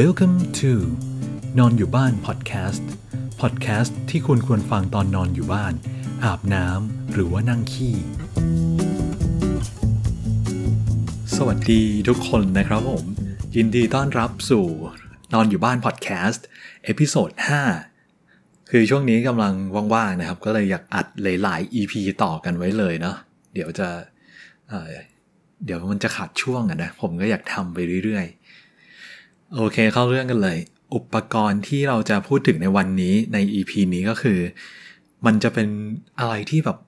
Welcome to นอนอยู่บ้านพอดแคสต์พอดแคสต์ที่คุณควรฟังตอนนอนอยู่บ้าน อาบน้ำหรือว่านั่งขี้สวัสดีทุกคนนะครับผม ยินดีต้อนรับสู่นอนอยู่บ้านพอดแคสต์ episode 5คือช่วงนี้กำลังว่างๆนะครับ ก็เลยอยากอัดหลายๆ EP ต่อกันไว้เลยเนาะเดี๋ยวจะเเดี๋ยวมันจะขาดช่วงอะนะ ผมก็อยากทำไปเรื่อยๆ โอเคเข้าเรื่องกันเลย อุปกรณ์ที่เราจะพูดถึงในวันนี้ใน EP นี้ก็คือ มันจะเป็นอะไรที่แบบ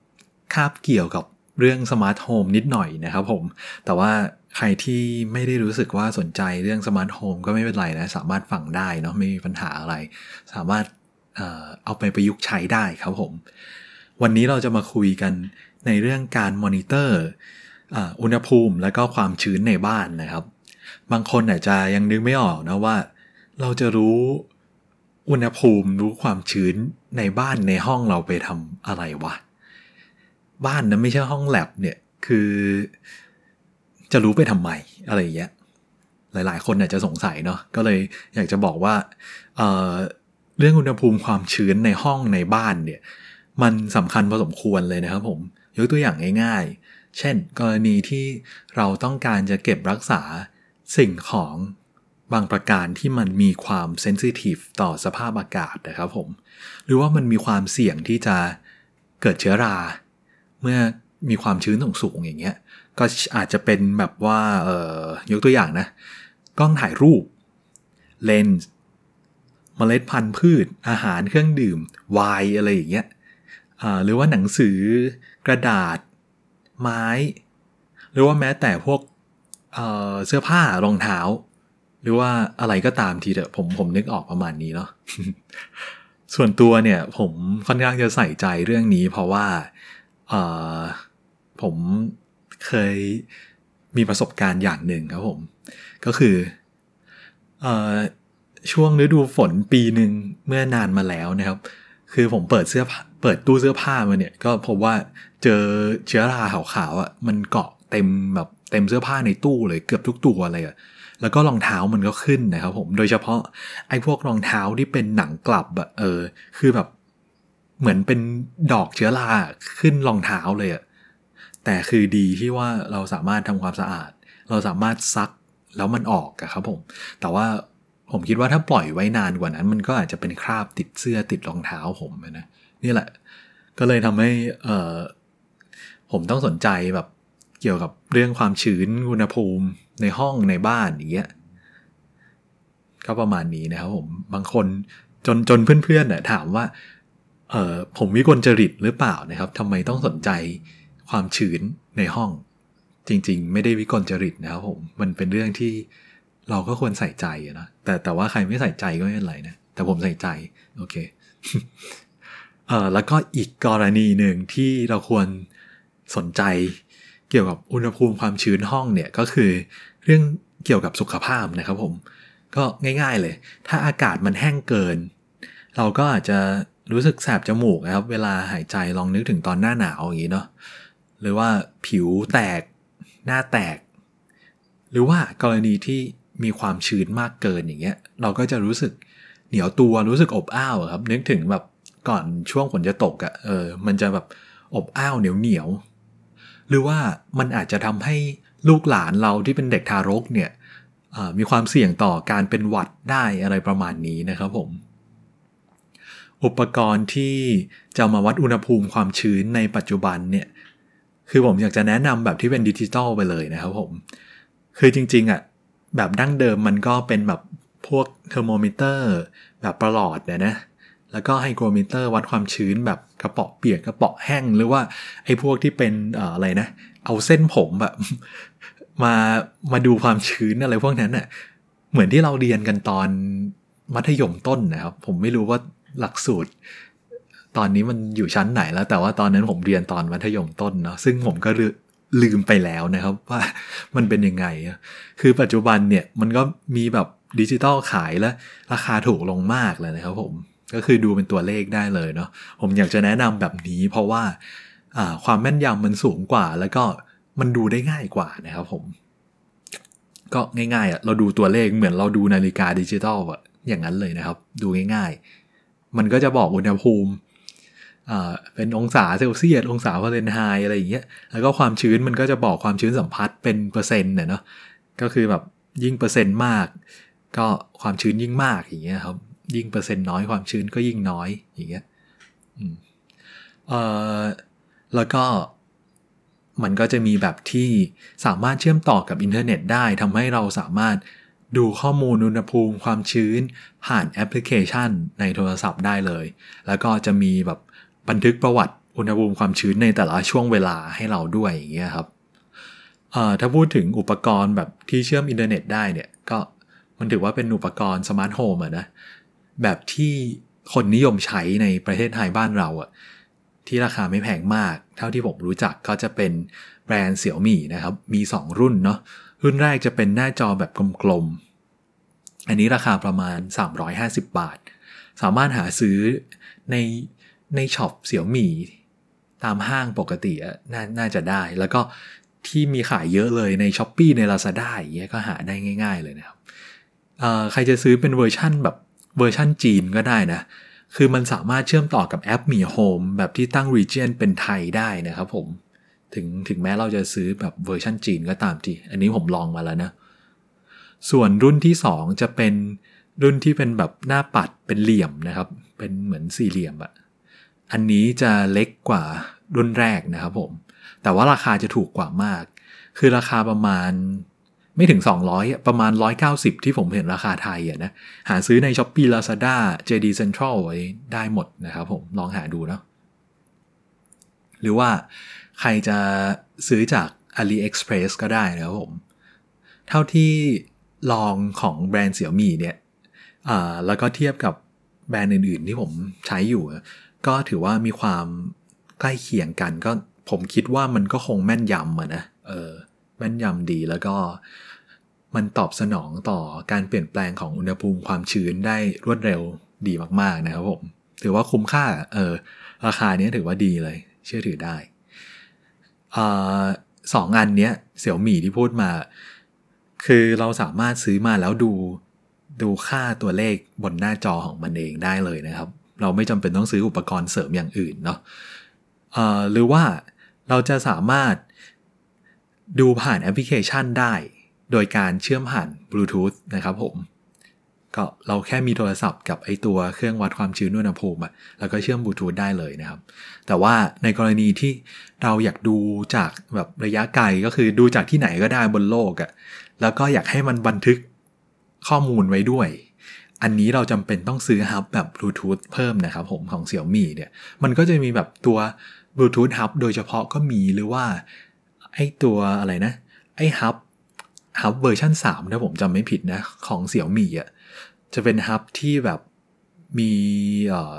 คาบเกี่ยวกับเรื่องสมาร์ทโฮมนิดหน่อยนะครับผม แต่ว่าใครที่ไม่ได้รู้สึกว่าสนใจเรื่องสมาร์ทโฮมก็ไม่เป็นไรนะ สามารถฟังได้เนาะไม่มีปัญหาอะไร สามารถเอาไปประยุกต์ใช้ได้ครับผม วันนี้เราจะมาคุยกันในเรื่องการมอนิเตอร์อุณหภูมิและก็ความชื้นในบ้านนะครับ บางคนอาจจะยังนึกไม่ออกนะว่า เราจะรู้อุณหภูมิรู้ความชื้นในบ้านในห้องเราไปทำอะไรวะ บ้านนะไม่ใช่ห้องแลบเนี่ยคือ จะรู้ไปทำไมอะไรอย่างเงี้ยหลายๆ คนอาจจะสงสัยเนาะก็เลยอยากจะบอกว่าเเรื่องอุณหภูมิความชื้นในห้องในบ้านเนี่ย มันสำคัญพอสมควรเลยนะครับผมยกตัวอย่างง่าย ๆ เช่น กรณีที่เราต้องการจะเก็บรักษา สิ่งของบางประการที่มันมีความเซนซิทีฟต่อสภาพอากาศนะครับผม หรือว่ามันมีความเสี่ยงที่จะเกิดเชื้อรา เมื่อมีความชื้นสูงๆอย่างเงี้ย ก็อาจจะเป็นแบบว่าเอ่อยกตัวอย่างนะ กล้องถ่ายรูป เลนส์เมล็ดพันธุ์พืช อาหารเครื่องดื่ม ไวน์อะไรอย่างเงี้ยหรือว่าหนังสือกระดาษ ไม้ หรือว่าแม้แต่พวก เสื้อผ้ารองเท้า หรือว่าอะไรก็ตามทีเถอะผมผมนึกออกประมาณนี้เนาะส่วนตัวเนี่ย ผมค่อนข้างจะใส่ใจเรื่องนี้ เพราะว่าผมเคยมีประสบการณ์อย่างหนึ่งครับผม ก็คืออช่วงฤดูฝนปีหนึ่งเมื่อนานมาแล้วนะครับ คือผมเปิดเสื้อเปิดตู้เสื้อผ้ามาเนี่ย ก็พบว่าเจอเชื้อราขาวๆอะมันเกาะเต็มแบบ เต็มเสื้อผ้าในตู้เลยเกือบทุกตัวเลยอะแล้วก็รองเท้ามันก็ขึ้นนะครับผมโดยเฉพาะไอ้พวกรองเท้าที่เป็นหนังกลับอะเออ คือแบบเหมือนเป็นดอกเชื้อราขึ้นรองเท้าเลยอะแต่คือดีที่ว่าเราสามารถทำความสะอาด เราสามารถซักแล้วมันออกอะครับผม แต่ว่าผมคิดว่าถ้าปล่อยไว้นานกว่านั้น มันก็อาจจะเป็นคราบติดเสื้อติดรองเท้าผมนะนี่แหละ ก็เลยทำให้เออผมต้องสนใจแบบ เกี่ยวกับเรื่องความชื้นอุณหภูมิในห้องในบ้านอย่างเงี้ยก็ประมาณนี้นะครับผมบางคนจนจนเพื่อนๆเนี่ยถามว่าเออผมวิกลจริตหรือเปล่านะครับทำไมต้องสนใจความชื้นในห้อง จริง ๆ ไม่ได้วิกลจริตนะครับผมมันเป็นเรื่องที่เราก็ควรใส่ใจนะแต่แต่ว่าใครไม่ใส่ใจก็ไม่เป็นไรนะแต่ผมใส่ใจโอเคเออแล้วก็อีกกรณีหนึ่งที่เราควรสนใจ เกี่ยวกับอุณหภูมิความชื้นห้องเนี่ยก็คือเรื่องเกี่ยวกับสุขภาพนะครับผม ก็ง่ายๆเลย ถ้าอากาศมันแห้งเกิน เราก็อาจจะรู้สึกแสบจมูกนะครับ เวลาหายใจลองนึกถึงตอนหน้าหนาวอย่างนี้เนาะหรือว่าผิวแตกหน้าแตก หรือว่ากรณีที่มีความชื้นมากเกินอย่างเงี้ย เราก็จะรู้สึกเหนียวตัวรู้สึกอบอ้าวครับ นึกถึงแบบก่อนช่วงฝนจะตกอะ่ะเออมันจะแบบอบอ้าวเหนียวเหนียว หรือว่ามันอาจจะทำให้ลูกหลานเราที่เป็นเด็กทารกเนี่ยมีความเสี่ยงต่อการเป็นหวัดได้อะไรประมาณนี้นะครับผม อุปกรณ์ที่จะมาวัดอุณหภูมิความชื้นในปัจจุบันเนี่ยคือผมอยากจะแนะนำแบบที่เป็นดิจิตอลไปเลยนะครับผม คือจริงๆอะ่ะแบบดั้งเดิมมันก็เป็นแบบพวกเทอร์โมมิเตอร์แบบประหลอดเนี่ยนะ แล้วก็ไฮโกรมิเตอร์วัดความชื้นแบบกระเปาะเปียกกระเปาะแห้ง หรือว่าไอ้พวกที่เป็นอะไรนะ เอาเส้นผมแบบมามาดูความชื้นอะไรพวกนั้นเน่ะเหมือนที่เราเรียนกันตอนมัธยมต้นนะครับ ผมไม่รู้ว่าหลักสูตร ตอนนี้มันอยู่ชั้นไหนแล้ว แต่ว่าตอนนั้นผมเรียนตอนมัธยมต้นเนาะซึ่งผมก็ลืมไปแล้วนะครับ ว่ามันเป็นยังไง คือปัจจุบันเนี่ยมันก็มีแบบดิจิตอลขายแล้ว ราคาถูกลงมากเลยนะครับผม ก็คือดูเป็นตัวเลขได้เลยเนาะผมอยากจะแนะนำแบบนี้ เพราะว่าความแม่นยำมันสูงกว่า แล้วก็มันดูได้ง่ายกว่านะครับผม ก็ง่ายๆอะเราดูตัวเลขเหมือนเราดูนาฬิกาดิจิตอลอะอย่างนั้นเลยนะครับ ดูง่าย ๆ มันก็จะบอกอุณหภูมิเป็นองศาเซลเซียสองศาฟาเรนไฮต์อะไรอย่างเงี้ยแล้วก็ความชื้นมันก็จะบอกความชื้นสัมพัทธ์เป็นเปอร์เซ็นต์เนี่ยเนาะก็คือแบบยิ่งเปอร์เซ็นต์มาก ก็ความชื้นยิ่งมากอย่างเงี้ยครับ ยิ่งเปอร์เซ็นต์น้อยความชื้นก็ยิ่งน้อยอย่างเงี้ยแล้วก็มันก็จะมีแบบที่สามารถเชื่อมต่อกับอินเทอร์เน็ตได้ทำให้เราสามารถดูข้อมูลอุณหภูมิความชื้นผ่านแอปพลิเคชันในโทรศัพท์ได้เลย แล้วก็จะมีแบบบันทึกประวัติอุณหภูมิความชื้นในแต่ละช่วงเวลาให้เราด้วยอย่างเงี้ยครับถ้าพูดถึงอุปกรณ์แบบที่เชื่อมอินเทอร์เน็ตได้เนี่ยก็มันถือว่าเป็นอุปกรณ์สมาร์ทโฮมอะนะ แบบที่คนนิยมใช้ในประเทศไทยบ้านเราอะที่ราคาไม่แพงมาก เท่าที่ผมรู้จักก็จะเป็นแบรนด์เสี่ยวมี่นะครับ มี 2 รุ่นเนาะรุ่นแรกจะเป็นหน้าจอแบบกลมๆ อันนี้ราคาประมาณ 350 บาท สามารถหาซื้อในในช็อปเสี่ยวมี่ตามห้างปกติน่าน่าจะได้ แล้วก็ที่มีขายเยอะเลยใน Shopee ใน Lazada อย่างเงี้ยก็หาได้ง่าย ๆ เลยนะครับใครจะซื้อเป็นเวอร์ชั่นแบบ เวอร์ชั่นจีนก็ได้นะ คือมันสามารถเชื่อมต่อกับแอป Mi Home แบบที่ตั้ง region เป็นไทยได้นะครับผม ถึงถึงแม้เราจะซื้อแบบเวอร์ชันจีนก็ตามที อันนี้ผมลองมาแล้วนะ ส่วนรุ่นที่ 2 จะเป็นรุ่นที่เป็นแบบหน้าปัดเป็นเหลี่ยมนะครับ เป็นเหมือนสี่เหลี่ยมอะอันนี้จะเล็กกว่ารุ่นแรกนะครับผม แต่ว่าราคาจะถูกกว่ามาก คือราคาประมาณ ไม่ถึง 200 ประมาณ 190 ที่ผมเห็นราคาไทยอะนะหาซื้อใน s h อ p e e Lazada JD Central ไว้ได้หมดนะครับผมลองหาดูเนาะหรือว่าใครจะซื้อจาก AliExpress ก็ได้นะครับผม เท่าที่ลองของแบรนด์เสี่ยมี่เนี่ยแล้วก็เทียบกับแบรนด์อื่นๆที่ผมใช้อยู่ ก็ถือว่ามีความใกล้เคียงกันก็ผมคิดว่ามันก็คงแม่นยำอะนะเออ แม่นยำดีแล้วก็มันตอบสนองต่อการเปลี่ยนแปลงของอุณหภูมิความชื้นได้รวดเร็วดีมาก ๆ นะครับผม ถือว่าคุ้มค่าเออราคานี้ถือว่าดีเลย เชื่อถือได้อสองอันเนี้ยเสี่ยวหมี่ที่พูดมา คือเราสามารถซื้อมาแล้วดูดูค่าตัวเลขบนหน้าจอของมันเองได้เลยนะครับ เราไม่จำเป็นต้องซื้ออุปกรณ์เสริมอย่างอื่นเนาะหรือว่าเราจะสามารถ ดูผ่านแอปพลิเคชันได้ โดยการเชื่อมผ่านบลูทูธนะครับผม ก็เราแค่มีโทรศัพท์กับไอตัวเครื่องวัดความชื้นอุณหภูมิอะแล้วก็เชื่อมบลูทูธได้เลยนะครับ แต่ว่าในกรณีที่เราอยากดูจากแบบระยะไกลก็คือดูจากที่ไหนก็ได้บนโลกอะแล้วก็อยากให้มันบันทึกข้อมูลไว้ด้วยอันนี้เราจำเป็นต้องซื้อฮับแบบบลูทูธเพิ่มนะครับผมของเสี่ยวมี่เนี่ย มันก็จะมีแบบตัวบลูทูธฮับโดยเฉพาะก็มีหรือว่า ไอตัวอะไรนะ ไอฮับฮับเวอร์ชัน3ถ้าผมจำไม่ผิดนะ ของเสี่ยวมี่อะจะเป็นฮับที่แบบมีเอ่อ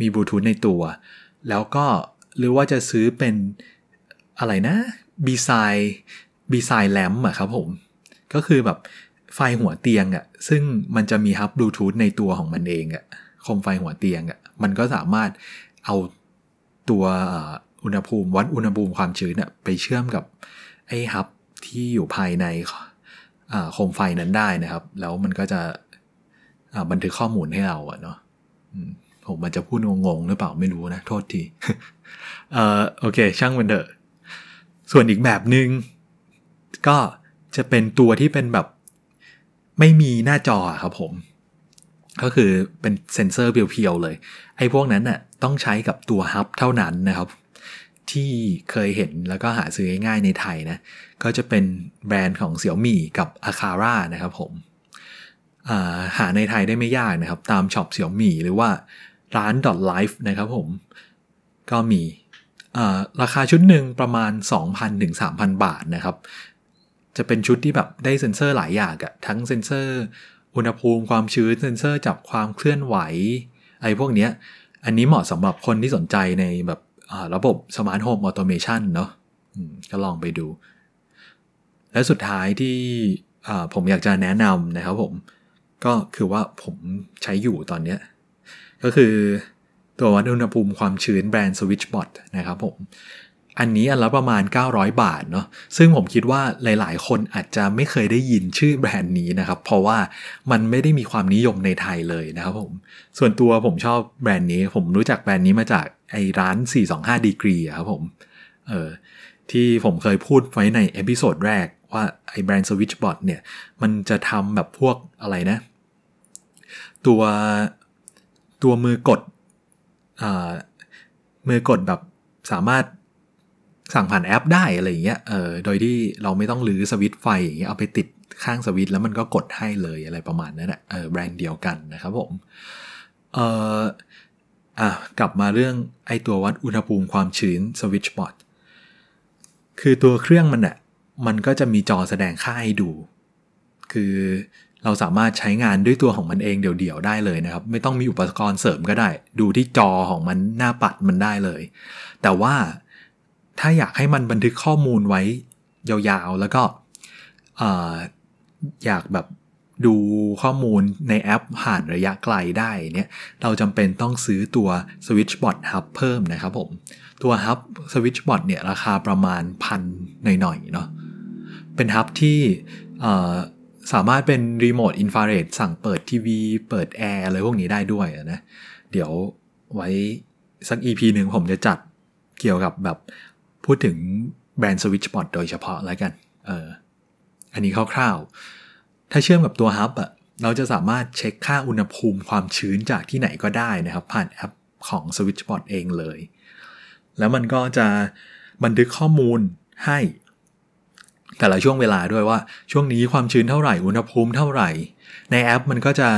มีบลูทูธในตัว แล้วก็หรือว่าจะซื้อเป็นอะไรนะบีไซบีไซแลมอะครับผม ก็คือแบบไฟหัวเตียงอะซึ่งมันจะมีฮับบลูทูธในตัวของมันเองอะโคมไฟหัวเตียงอะมันก็สามารถเอาตัว อุณหภูมิวัดอุณหภูมิความชื้นอะไปเชื่อมกับไอ้ฮับที่อยู่ภายในโคมไฟนั้นได้นะครับ แล้วมันก็จะบันทึกข้อมูลให้เราอะเนาะผมมันจะพูดงงๆหรือเปล่าไม่รู้นะ โทษทีเออโอเค ช่างมันเถอะ ส่วนอีกแบบหนึง่งก็จะเป็นตัวที่เป็นแบบไม่มีหน้าจอครับผม ก็คือเป็นเซนเซอร์เพียวๆเลย ไอ้พวกนั้นน่ะต้องใช้กับตัวฮับเท่านั้นนะครับ ที่เคยเห็นแล้วก็หาซื้อง่ายในไทยนะ ก็จะเป็นแบรนด์ของเสี่ยวมี่กับ Aqara นะครับผม หาในไทยได้ไม่ยากนะครับ ตามช็อปเสี่ยวมี่หรือว่าร้าน .life นะครับผม ก็มีราคาชุดหนึ่งประมาณ 2,000ถึง3,000 บาทนะครับ จะเป็นชุดที่แบบได้เซ็นเซอร์หลายอย่างอะทั้งเซ็นเซอร์ อุณหภูมิความชื้นเซ็นเซอร์จับความเคลื่อนไหวไอ้พวกเนี้ยอันนี้เหมาะสำหรับคนที่สนใจในแบบ ระบบสมาร์ทโฮม automation เนาะก็ลองไปดู และสุดท้ายที่ผมอยากจะแนะนำนะครับผม ก็คือว่าผมใช้อยู่ตอนนี้ ก็คือตัววัดอุณหภูมิความชื้นแบรนด์ Switchbot นะครับผม อันนี้อันละประมาณ 900 บาทเนาะซึ่งผมคิดว่าหลายๆ คนอาจจะไม่เคยได้ยินชื่อแบรนด์นี้นะครับ เพราะว่ามันไม่ได้มีความนิยมในไทยเลยนะครับผม ส่วนตัวผมชอบแบรนด์นี้ ผมรู้จักแบรนด์นี้มาจาก ไอร้าน 425degree ครับผม เออที่ผมเคยพูดไว้ใน episode แรกว่าไอแบรนด์ Switchbot เนี่ย มันจะทำแบบพวกอะไรนะ ตัวตัวมือกดมือกดแบบสามารถสั่งผ่านแอปได้อะไรอย่างเงี้ย เออ โดยที่เราไม่ต้องรื้อสวิตช์ไฟอย่างเงี้ยเอาไปติดข้างสวิตช์แล้วมันก็กดให้เลยอะไรประมาณนั้นแหละเออแบรนด์เดียวกันนะครับผม เออ อะกลับมาเรื่องไอตัววัดอุณหภูมิความชื้นสวิตช์บอร์ดคือตัวเครื่องมันอะมันก็จะมีจอแสดงค่าให้ดู คือเราสามารถใช้งานด้วยตัวของมันเองเดี่ยวๆได้เลยนะครับ ไม่ต้องมีอุปกรณ์เสริมก็ได้ ดูที่จอของมันหน้าปัดมันได้เลย แต่ว่าถ้าอยากให้มันบันทึกข้อมูลไว้ยาวๆ แล้วก็อยากแบบ ดูข้อมูลในแอปผ่านระยะไกลได้เนี่ยเราจำเป็นต้องซื้อตัว Switchbot Hub เพิ่มนะครับผม ตัว Hub Switchbot เนี่ยราคาประมาณพันหน่อยๆเนาะเป็น hub ที่สามารถเป็นรีโมทอินฟราเรดสั่งเปิดทีวี เปิดแอร์อะไรพวกนี้ได้ด้วยนะ เดี๋ยวไว้สัก EP หนึ่งผมจะจัดเกี่ยวกับแบบพูดถึงแบรนด์สวิตช์บอร์ดโดยเฉพาะแล้วกัน เอออันนี้คร่าวๆ ถ้าเชื่อมกับตัวฮับอะเราจะสามารถเช็คค่าอุณหภูมิความชื้นจากที่ไหนก็ได้นะครับ ผ่านแอปของ Switchbot เองเลย แล้วมันก็จะบันทึกข้อมูลให้ แต่ละช่วงเวลาด้วยว่าช่วงนี้ความชื้นเท่าไหร่ อุณหภูมิเท่าไหร่ ในแอปมันก็จะ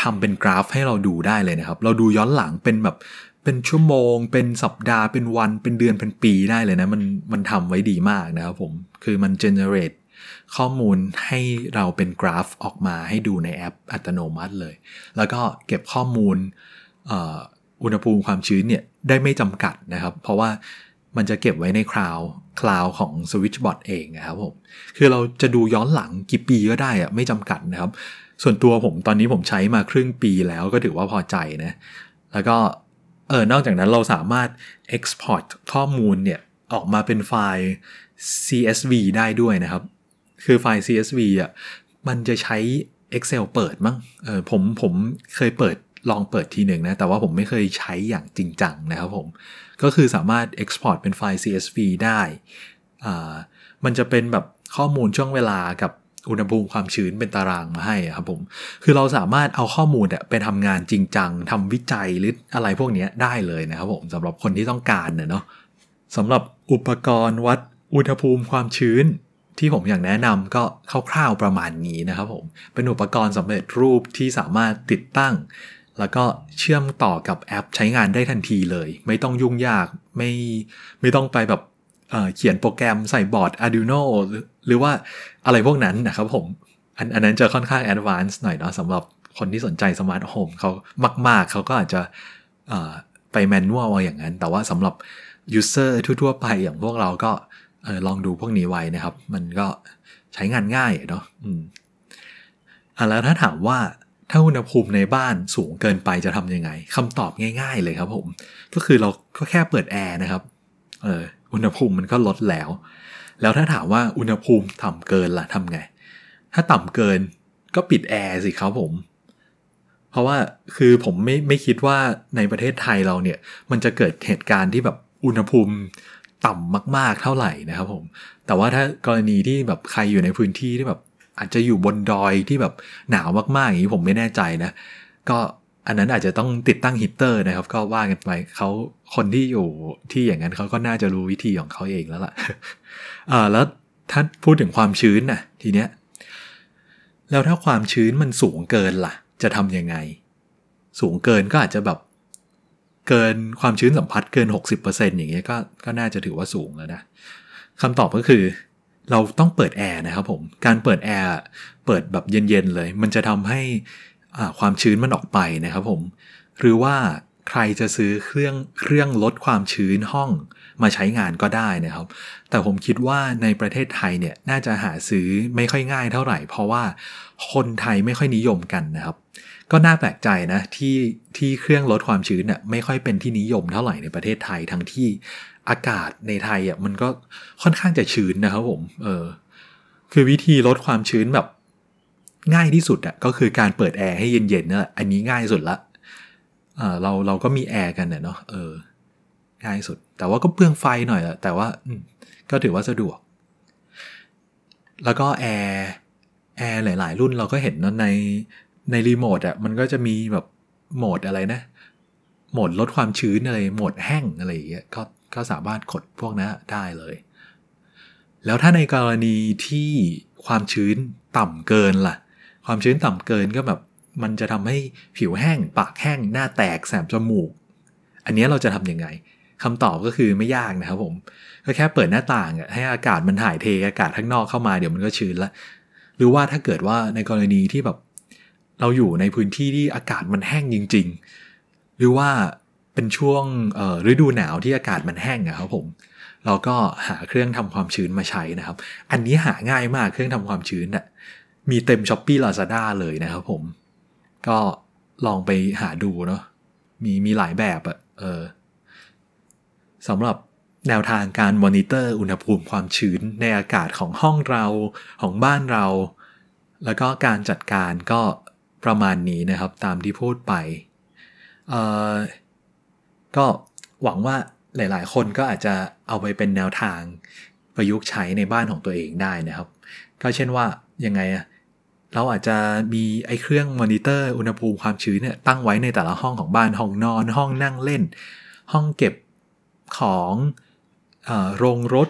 ทำเป็นกราฟให้เราดูได้เลยนะครับ เราดูย้อนหลังเป็นแบบเป็นชั่วโมง เป็นสัปดาห์เป็นวันเป็นเดือนเป็นปีได้เลยนะ มันมันทำไว้ดีมากนะครับผม คือมัน generate ข้อมูลให้เราเป็นกราฟออกมาให้ดูในแอปอัตโนมัติเลย แล้วก็เก็บข้อมูลอุณหภูมิความชื้นเนี่ยได้ไม่จำกัดนะครับ เพราะว่ามันจะเก็บไว้ในคลาวคลาวของ Switchbot เองนะครับผม คือเราจะดูย้อนหลังกี่ปีก็ได้อะไม่จำกัดนะครับ ส่วนตัวผมตอนนี้ผมใช้มาครึ่งปีแล้วก็ถือว่าพอใจนะ แล้วก็เออนอกจากนั้นเราสามารถ export ข้อมูลเนี่ยออกมาเป็นไฟล์ CSV ได้ด้วยนะครับ คือไฟล์ CSV อะมันจะใช้ Excel เปิดมั้งเออผมผมเคยเปิดลองเปิดทีหนึ่งนะ แต่ว่าผมไม่เคยใช้อย่างจริงจังนะครับผม ก็คือสามารถ export เป็นไฟล์ CSV ได้อ่ามันจะเป็นแบบข้อมูลช่วงเวลากับอุณหภูมิความชื้นเป็นตารางมาให้ครับผม คือเราสามารถเอาข้อมูลไปทำงานจริงจังทำวิจัยหรืออะไรพวกนี้ได้เลยนะครับผมสำหรับคนที่ต้องการเนาะสำหรับอุปกรณ์วัดอุณหภูมิความชื้น ที่ผมอยากแนะนำก็คร่าวๆประมาณนี้นะครับผม เป็นอุปกรณ์สำเร็จรูปที่สามารถติดตั้ง แล้วก็เชื่อมต่อกับแอปใช้งานได้ทันทีเลย ไม่ต้องยุ่งยากไม่ไม่ต้องไปแบบเขียนโปรแกรมใส่บอร์ด Arduino หรือว่าอะไรพวกนั้นนะครับผมอันอันนั้นจะค่อนข้าง advance หน่อยเนาะสำหรับคนที่สนใจ smart home เขามาก ๆ เขาก็อาจจะไป manual อย่างนั้น แต่ว่าสำหรับ user ทั่ว ๆ ไปอย่างพวกเราก็ ลองดูพวกนี้ไว้นะครับ มันก็ใช้งานง่ายเนาะอืมอะแล้วถ้าถามว่าถ้าอุณหภูมิในบ้านสูงเกินไปจะทำยังไงคำตอบง่าย ๆ เลยครับผม ก็คือเราก็แค่เปิดแอร์นะครับเอออุณหภูมิมันก็ลดแล้ว แล้วถ้าถามว่าอุณหภูมิต่ำเกินล่ะทำไง ถ้าต่ำเกินก็ปิดแอร์สิครับผม เพราะว่าคือผมไม่ไม่คิดว่าในประเทศไทยเราเนี่ย มันจะเกิดเหตุการณ์ที่แบบอุณหภูมิ ต่ำมาก ๆ เท่าไหร่นะครับผม แต่ว่าถ้ากรณีที่แบบใครอยู่ในพื้นที่ที่แบบ อาจจะอยู่บนดอยที่แบบหนาวมากๆอย่างนี้ผมไม่แน่ใจนะ ก็อันนั้นอาจจะต้องติดตั้งฮีเตอร์นะครับ ก็ว่ากันไปเขาคนที่อยู่ที่อย่างนั้นเขาก็น่าจะรู้วิธีของเขาเองแล้วล่ะอ่าแล้วถ้าพูดถึงความชื้นนะ่ะทีเนี้ยแล้วถ้าความชื้นมันสูงเกินล่ะ จะทำยังไง สูงเกินก็อาจจะแบบ เกินความชื้นสัมผัสเกิน 60%อย่างเงี้ยก็ก็น่าจะถือว่าสูงแล้วนะคำตอบก็คือ เราต้องเปิดแอร์นะครับผมการเปิดแอร์เปิดแบบเย็นๆเลย มันจะทำให้ความชื้นมันออกไปนะครับผมหรือว่าใครจะซื้อเครื่องเครื่องลดความชื้นห้องมาใช้งานก็ได้นะครับ แต่ผมคิดว่าในประเทศไทยเนี่ยน่าจะหาซื้อไม่ค่อยง่ายเท่าไหร่ เพราะว่าคนไทยไม่ค่อยนิยมกันนะครับ ก็น่าแปลกใจนะที่ที่เครื่องลดความชื้นน่ยไม่ค่อยเป็นที่นิยมเท่าไหร่ในประเทศไทยทั้งที่อากาศในไทยอะมันก็ค่อนข้างจะชื้นนะครับผม เออ คือวิธีลดความชื้นแบบ ง่ายที่สุดอะก็คือการเปิดแอร์ให้เย็นๆนะอันนี้ง่ายสุดละเออเราเราก็มีแอร์กันเนาะเออ ง่ายสุด แต่ว่าก็เปลืองไฟหน่อยแหละแต่ว่าก็ถือว่าสะดวก แล้วก็แอร์แอร์หลาย ๆ รุ่นเราก็เห็นนะใน ในรีโมทอะมันก็จะมีแบบโหมดอะไรนะ โหมดลดความชื้นอะไร โหมดแห้งอะไรอย่างเงี้ยก็ก็สามารถกดพวกนั้นได้เลย แล้วถ้าในกรณีที่ความชื้นต่ำเกินล่ะ ความชื้นต่ำเกินก็แบบมันจะทำให้ผิวแห้ง ปากแห้ง หน้าแตกแสบจมูก อันนี้เราจะทำยังไงคำตอบก็คือไม่ยากนะครับผม ก็แค่เปิดหน้าต่างให้อากาศมันถ่ายเทอากาศข้างนอกเข้ามาเดี๋ยวมันก็ชื้นละ หรือว่าถ้าเกิดว่าในกรณีที่แบบ เราอยู่ในพื้นที่ที่อากาศมันแห้งจริง ๆ หรือว่าเป็นช่วงฤดูหนาวที่อากาศมันแห้งอะครับผมเราก็หาเครื่องทำความชื้นมาใช้นะครับ อันนี้หาง่ายมากเครื่องทำความชื้นอะมีเต็ม s h อ p e e Lazada เลยนะครับผม ก็ลองไปหาดูเนาะมีมีหลายแบบอะเออสำหรับแนวทางการมอนิเตอร์อุณหภูมิความชื้นในอากาศของห้องเราของบ้านเรา แล้วก็การจัดการก็ ประมาณนี้นะครับตามที่พูดไปก็หวังว่าหลาย ๆ คนก็อาจจะเอาไปเป็นแนวทางประยุกต์ใช้ในบ้านของตัวเองได้นะครับ ก็เช่นว่ายังไงอะเราอาจจะมีไอ้เครื่องมอนิเตอร์อุณหภูมิความชื้นเนี่ยตั้งไว้ในแต่ละห้องของบ้านห้องนอน ห้องนั่งเล่น ห้องเก็บของโรงรถ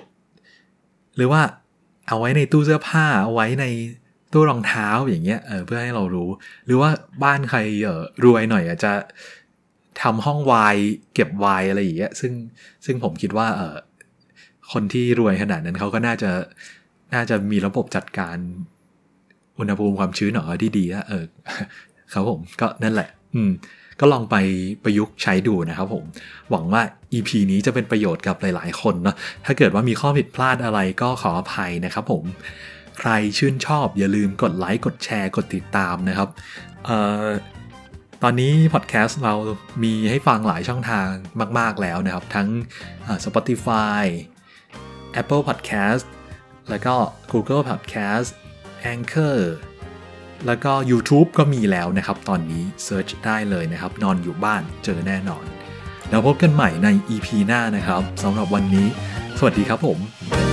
หรือว่าเอาไว้ในตู้เสื้อผ้าเอาไว้ใน ตู้รองเท้าอย่างเงี้ยเเพื่อให้เรารู้ หรือว่าบ้านใครเออรวยหน่อยอาจจะทำห้องวายเก็บวายอะไรอย่างเงี้ยซึ่งซึ่งผมคิดว่าเออคนที่รวยขนาดนั้นเขาก็น่าจะน่าจะมีระบบจัดการอุณหภูมิความชื้นหน่อยที่ดีอะเออครับผมก็นั่นแหละ อืม ก็ลองไปประยุกต์ใช้ดูนะครับผม หวังว่า EP นี้จะเป็นประโยชน์กับหลาย ๆ คนเนาะถ้าเกิดว่ามีข้อผิดพลาดอะไรก็ขออภัยนะครับผม ใครชื่นชอบอย่าลืมกดไลค์กดแชร์กดติดตามนะครับออตอนนี้พอดแคสต์เรามีให้ฟังหลายช่องทางมาก ๆ แล้วนะครับ ทั้ง Spotify Apple Podcast แล้วก็ Google Podcast Anchor แล้วก็ YouTube ก็มีแล้วนะครับ ตอนนี้เซิร์ชได้เลยนะครับ นอนอยู่บ้านเจอแน่นอน แล้วพบกันใหม่ใน EP หน้านะครับสำหรับวันนี้ สวัสดีครับผม